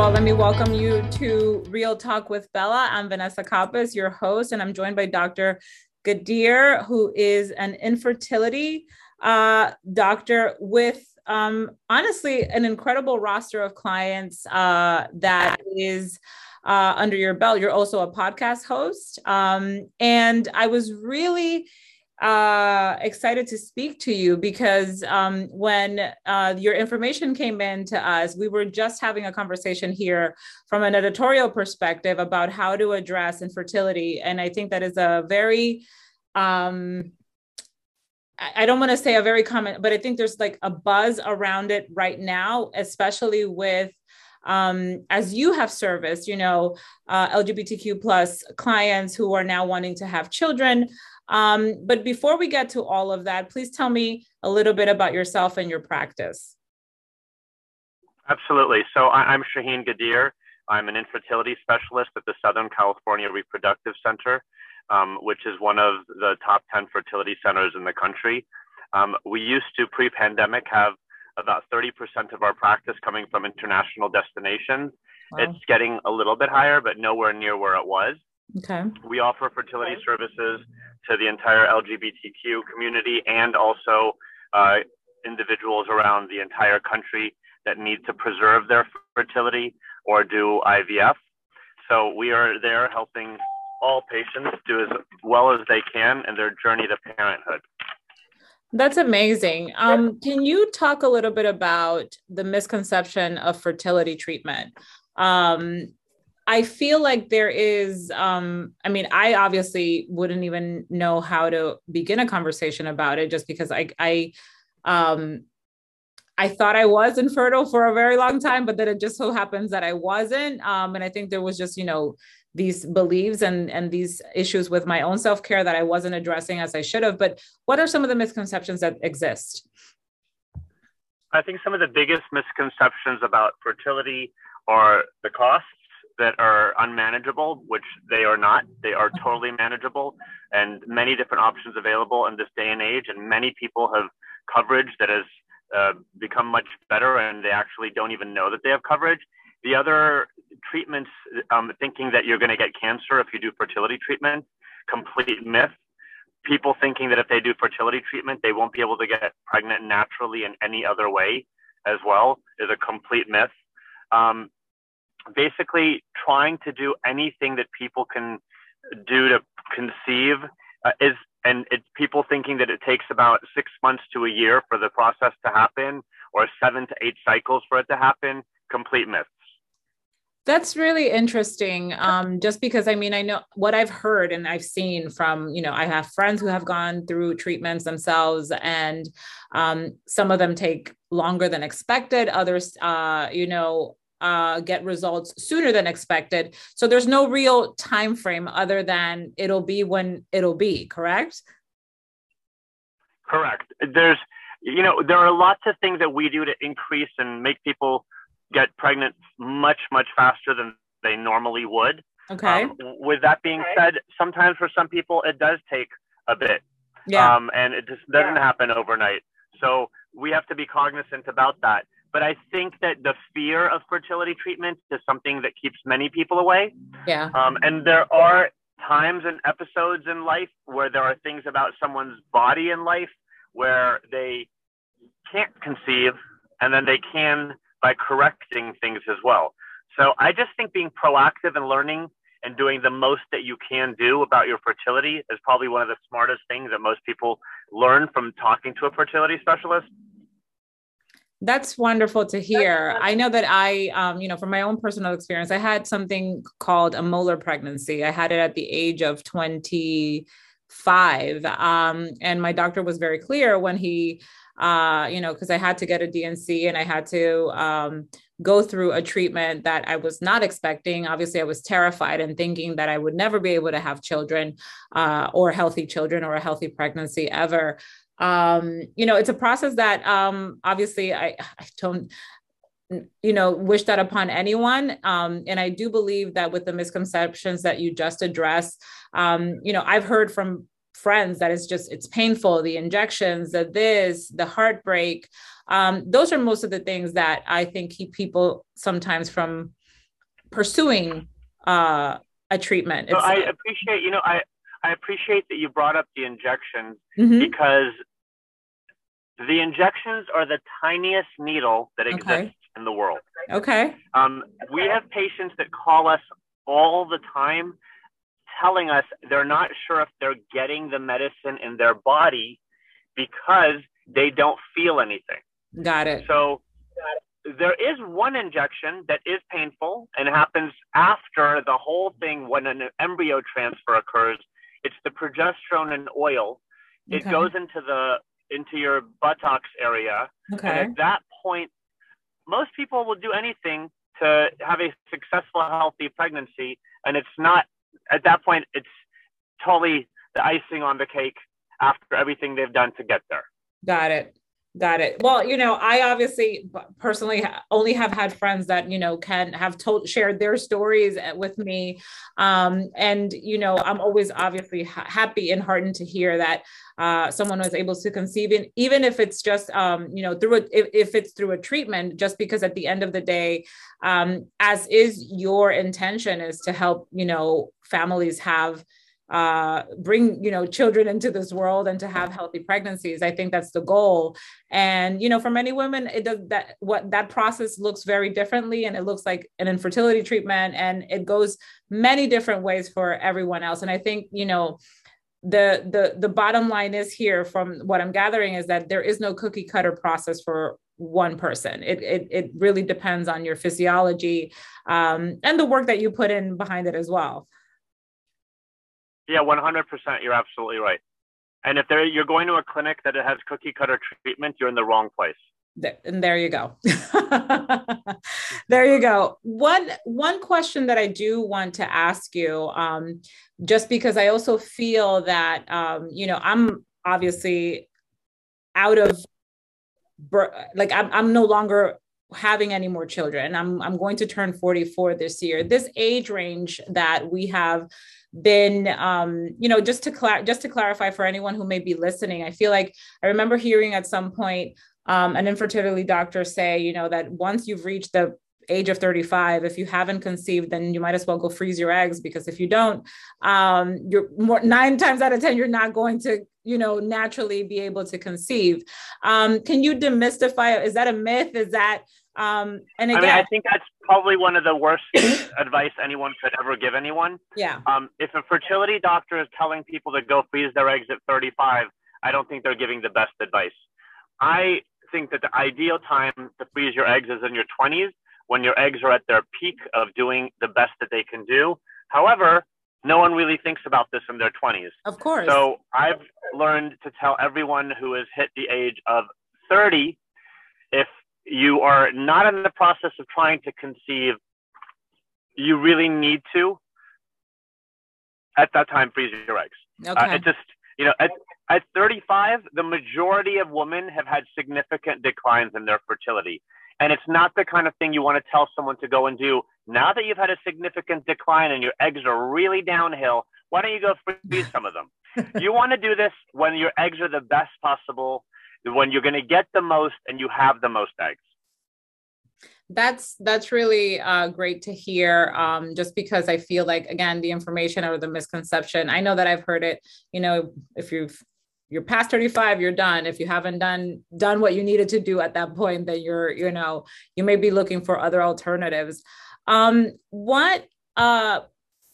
all, let me welcome you to Real Talk with Bella. I'm Vanessa Capas, your host, and I'm joined by Dr. Ghadir, who is an infertility uh, doctor with um, honestly an incredible roster of clients uh, that is uh, under your belt. You're also a podcast host. Um, and I was really uh, excited to speak to you because um, when uh, your information came in to us, we were just having a conversation here from an editorial perspective about how to address infertility. And I think that is a very, um, I don't want to say a very common, but I think there's like a buzz around it right now, especially with um, as you have serviced, you know, uh, LGBTQ plus clients who are now wanting to have children. Um, but before we get to all of that, please tell me a little bit about yourself and your practice. Absolutely. So I, am Shahin Ghadir. I'm an infertility specialist at the Southern California Reproductive Center, um, which is one of the top 10 fertility centers in the country. Um, we used to pre-pandemic have about 30% of our practice coming from international destinations. Wow. It's getting a little bit higher, but nowhere near where it was. Okay. We offer fertility services to the entire LGBTQ community and also uh, individuals around the entire country that need to preserve their fertility or do IVF. So we are there helping all patients do as well as they can in their journey to parenthood. That's amazing. Um, can you talk a little bit about the misconception of fertility treatment? Um, I feel like there is, um, I mean, I obviously wouldn't even know how to begin a conversation about it just because I, I, um, I thought I was infertile for a very long time, but then it just so happens that I wasn't. Um, and I think there was just, you know, these beliefs and and these issues with my own self-care that I wasn't addressing as I should have. But what are some of the misconceptions that exist? I think some of the biggest misconceptions about fertility are the costs that are unmanageable, which they are not. They are totally manageable and many different options available in this day and age. And many people have coverage that has uh, become much better and they actually don't even know that they have coverage. The other treatments, um, thinking that you're going to get cancer if you do fertility treatment, complete myth. People thinking that if they do fertility treatment, they won't be able to get pregnant naturally in any other way as well is a complete myth. Um, basically trying to do anything that people can do to conceive uh, is and it's people thinking that it takes about six months to a year for the process to happen or seven to eight cycles for it to happen complete myths that's really interesting um, just because i mean i know what i've heard and i've seen from you know i have friends who have gone through treatments themselves and um, some of them take longer than expected others uh, you know uh, get results sooner than expected. So there's no real time frame other than it'll be when it'll be. Correct. Correct. There's, you know, there are lots of things that we do to increase and make people get pregnant much much faster than they normally would. Okay. Um, with that being okay. said, sometimes for some people it does take a bit. Yeah. Um, and it just doesn't yeah. happen overnight. So we have to be cognizant about that. But I think that the fear of fertility treatment is something that keeps many people away. Yeah. Um, and there are times and episodes in life where there are things about someone's body in life where they can't conceive and then they can by correcting things as well. So I just think being proactive and learning and doing the most that you can do about your fertility is probably one of the smartest things that most people learn from talking to a fertility specialist. That's wonderful to hear. I know that I, um, you know, from my own personal experience, I had something called a molar pregnancy. I had it at the age of 25. Um, and my doctor was very clear when he, uh, you know, because I had to get a D&C and I had to um, go through a treatment that I was not expecting. Obviously, I was terrified and thinking that I would never be able to have children uh, or healthy children or a healthy pregnancy ever um, you know, it's a process that um, obviously I, I don't you know wish that upon anyone um, and i do believe that with the misconceptions that you just addressed um, you know i've heard from friends that it's just it's painful the injections the this the heartbreak um, those are most of the things that i think keep people sometimes from pursuing uh, a treatment. So I appreciate, you know, I, I appreciate that you brought up the injections mm-hmm. because the injections are the tiniest needle that exists okay. in the world. Okay. Um, we have patients that call us all the time telling us they're not sure if they're getting the medicine in their body because they don't feel anything. Got it. So there is one injection that is painful and happens after the whole thing when an embryo transfer occurs. It's the progesterone and oil. It okay. goes into the into your buttocks area. Okay. And at that point, most people will do anything to have a successful, healthy pregnancy. And it's not, at that point, it's totally the icing on the cake after everything they've done to get there. Got it. Got it. Well, you know, I obviously personally only have had friends that you know can have told shared their stories with me, um, and you know, I'm always obviously ha- happy and heartened to hear that uh, someone was able to conceive, and even if it's just um, you know through a, if, if it's through a treatment, just because at the end of the day, um, as is your intention is to help you know families have uh, bring you know children into this world and to have healthy pregnancies. I think that's the goal. And you know for many women it does that what that process looks very differently and it looks like an infertility treatment and it goes many different ways for everyone else. And i think you know the the the bottom line is here from what i'm gathering is that there is no cookie cutter process for one person. It it, it really depends on your physiology um, and the work that you put in behind it as well yeah, 100%. You're absolutely right. And if you're going to a clinic that has cookie cutter treatment, you're in the wrong place. And there you go. there you go. One one question that I do want to ask you, um, just because I also feel that um, you know I'm obviously out of like I'm I'm no longer having any more children. I'm I'm going to turn 44 this year. This age range that we have been um, you know just to just to clarify for anyone who may be listening i feel like i remember hearing at some point um, an infertility doctor say you know that once you've reached the age of 35 if you haven't conceived then you might as well go freeze your eggs because if you don't um, you're more nine times out of ten you're not going to you know naturally be able to conceive. Um, can you demystify is that a myth? Is that um, and again, I, mean, I think that's probably one of the worst advice anyone could ever give anyone. Yeah. Um, if a fertility doctor is telling people to go freeze their eggs at 35, I don't think they're giving the best advice. I think that the ideal time to freeze your eggs is in your 20s when your eggs are at their peak of doing the best that they can do. However, no one really thinks about this in their 20s. Of course. So I've learned to tell everyone who has hit the age of 30 if you are not in the process of trying to conceive, you really need to, at that time, freeze your eggs. Uh, okay. Uh, it just, you know, at, at 35, the majority of women have had significant declines in their fertility. And it's not the kind of thing you want to tell someone to go and do. Now that you've had a significant decline and your eggs are really downhill, why don't you go freeze some of them? you want to do this when your eggs are the best possible when you're going to get the most and you have the most eggs. That's that's really uh, great to hear um, just because i feel like again the information or the misconception i know that i've heard it you know if you've you're past 35 you're done. If you haven't done done what you needed to do at that point then you're you know you may be looking for other alternatives. Um, what uh,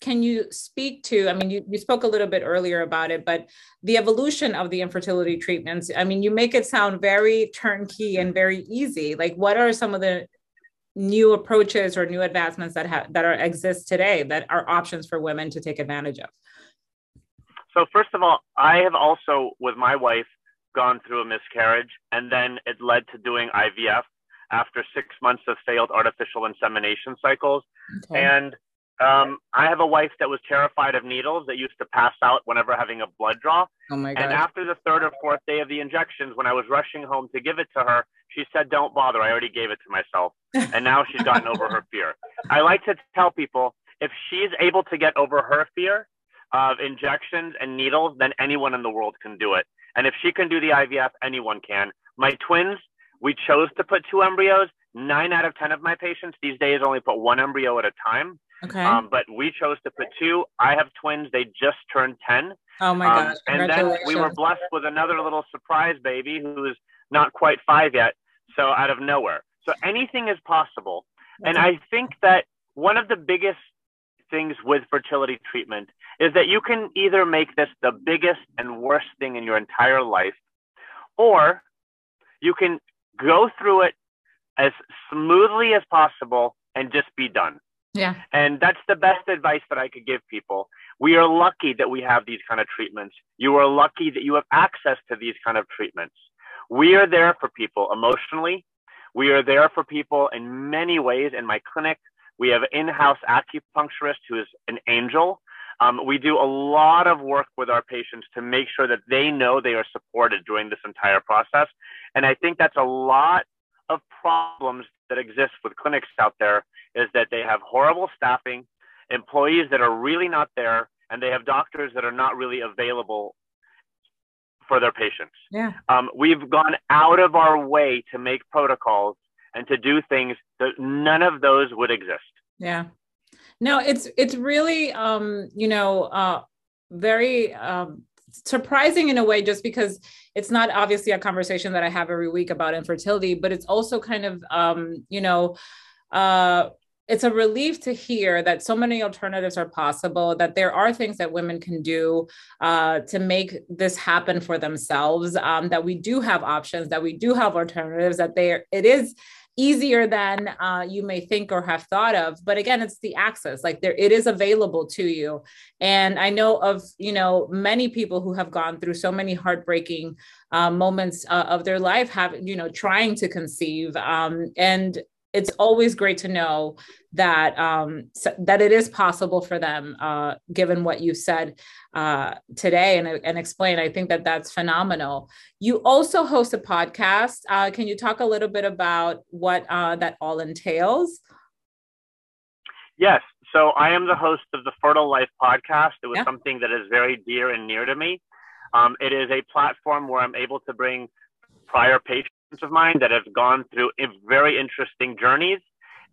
can you speak to i mean you, you spoke a little bit earlier about it but the evolution of the infertility treatments i mean you make it sound very turnkey and very easy. Like what are some of the new approaches or new advancements that have that are exist today that are options for women to take advantage of? So first of all i have also with my wife gone through a miscarriage and then it led to doing ivf after six months of failed artificial insemination cycles. Okay. and um, I have a wife that was terrified of needles that used to pass out whenever having a blood draw. Oh my God. And after the third or fourth day of the injections, when I was rushing home to give it to her, she said, Don't bother. I already gave it to myself. And now she's gotten over her fear. I like to tell people if she's able to get over her fear of injections and needles, then anyone in the world can do it. And if she can do the IVF, anyone can. My twins, we chose to put two embryos nine out of 10 of my patients these days only put one embryo at a time. Okay. Um, but we chose to put two. I have twins. They just turned 10. Oh my um, gosh. And then we were blessed with another little surprise baby who is not quite five yet. So out of nowhere. So anything is possible. And I think that one of the biggest things with fertility treatment is that you can either make this the biggest and worst thing in your entire life, or you can go through it as smoothly as possible and just be done. Yeah. And that's the best advice that I could give people. We are lucky that we have these kind of treatments. You are lucky that you have access to these kind of treatments. We are there for people emotionally. We are there for people in many ways. In my clinic, we have an in-house acupuncturist who is an angel. Um, we do a lot of work with our patients to make sure that they know they are supported during this entire process. And I think that's a lot of problems that exist with clinics out there is that they have horrible staffing, employees that are really not there, and they have doctors that are not really available for their patients. Yeah. Um, we've gone out of our way to make protocols and to do things that none of those would exist. Yeah. No, it's it's really um, you know, uh very um surprising in a way just because it's not obviously a conversation that I have every week about infertility, but it's also kind of um, you know, uh it's a relief to hear that so many alternatives are possible that there are things that women can do uh, to make this happen for themselves um, that we do have options that we do have alternatives that there it is easier than uh, you may think or have thought of but again it's the access like there it is available to you. And i know of you know many people who have gone through so many heartbreaking uh, moments uh, of their life have you know trying to conceive um, and it's always great to know that um, so, that it is possible for them, uh, given what you said uh, today and, and explain. I think that that's phenomenal. You also host a podcast. Uh, can you talk a little bit about what uh, that all entails? Yes. So I am the host of the Fertile Life podcast. It was yeah. something that is very dear and near to me. Um, it is a platform where I'm able to bring prior patients of mine that have gone through very interesting journeys.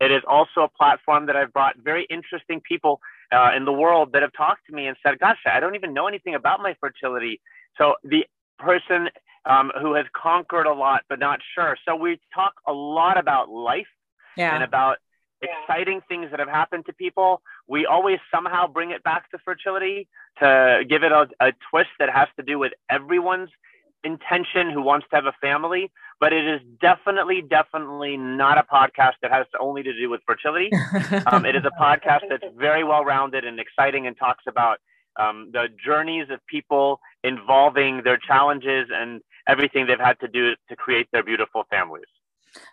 It is also a platform that I've brought very interesting people uh, in the world that have talked to me and said, "Gosh, I don't even know anything about my fertility." So the person um, who has conquered a lot but not sure. So we talk a lot about life yeah. and about exciting things that have happened to people. We always somehow bring it back to fertility to give it a, a twist that has to do with everyone's intention who wants to have a family, but it is definitely, definitely not a podcast that has only to do with fertility. um, it is a podcast that's very well rounded and exciting and talks about um, the journeys of people involving their challenges and everything they've had to do to create their beautiful families.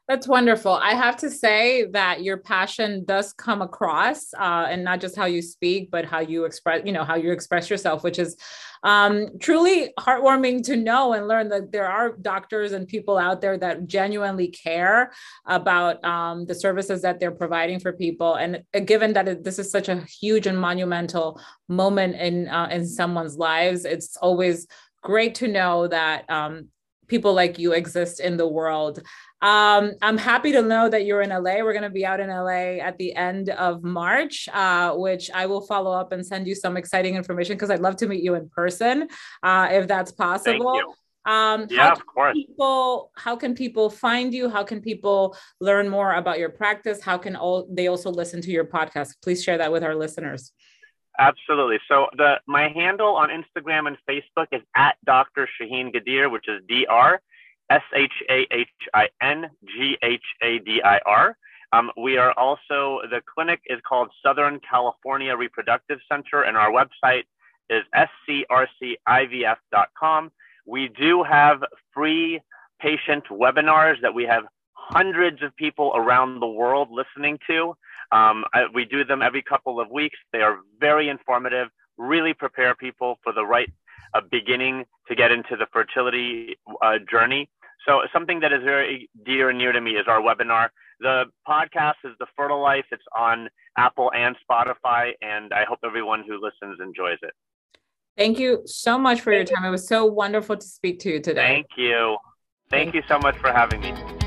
That's wonderful. I have to say that your passion does come across, uh, and not just how you speak, but how you express, you know, how you express yourself, which is um, truly heartwarming to know and learn that there are doctors and people out there that genuinely care about um, the services that they're providing for people. And uh, given that it, this is such a huge and monumental moment in uh, in someone's lives, it's always great to know that um, people like you exist in the world. Um, I'm happy to know that you're in LA. We're going to be out in LA at the end of March, uh, which I will follow up and send you some exciting information because I'd love to meet you in person uh, if that's possible. Um, yeah, of course. People, how can people find you? How can people learn more about your practice? How can all, they also listen to your podcast? Please share that with our listeners. Absolutely. So the my handle on Instagram and Facebook is at Dr. Shahin Ghadir, which is D R S H A H I N G H A D I R. Um, we are also, the clinic is called Southern California Reproductive Center, and our website is scrcivf.com. We do have free patient webinars that we have hundreds of people around the world listening to. Um, I, we do them every couple of weeks. They are very informative, really prepare people for the right uh, beginning to get into the fertility uh, journey. So something that is very dear and near to me is our webinar. The podcast is The Fertile Life. It's on Apple and Spotify, and I hope everyone who listens enjoys it. Thank you so much for your time. It was so wonderful to speak to you today. Thank you. Thank you so much for having me.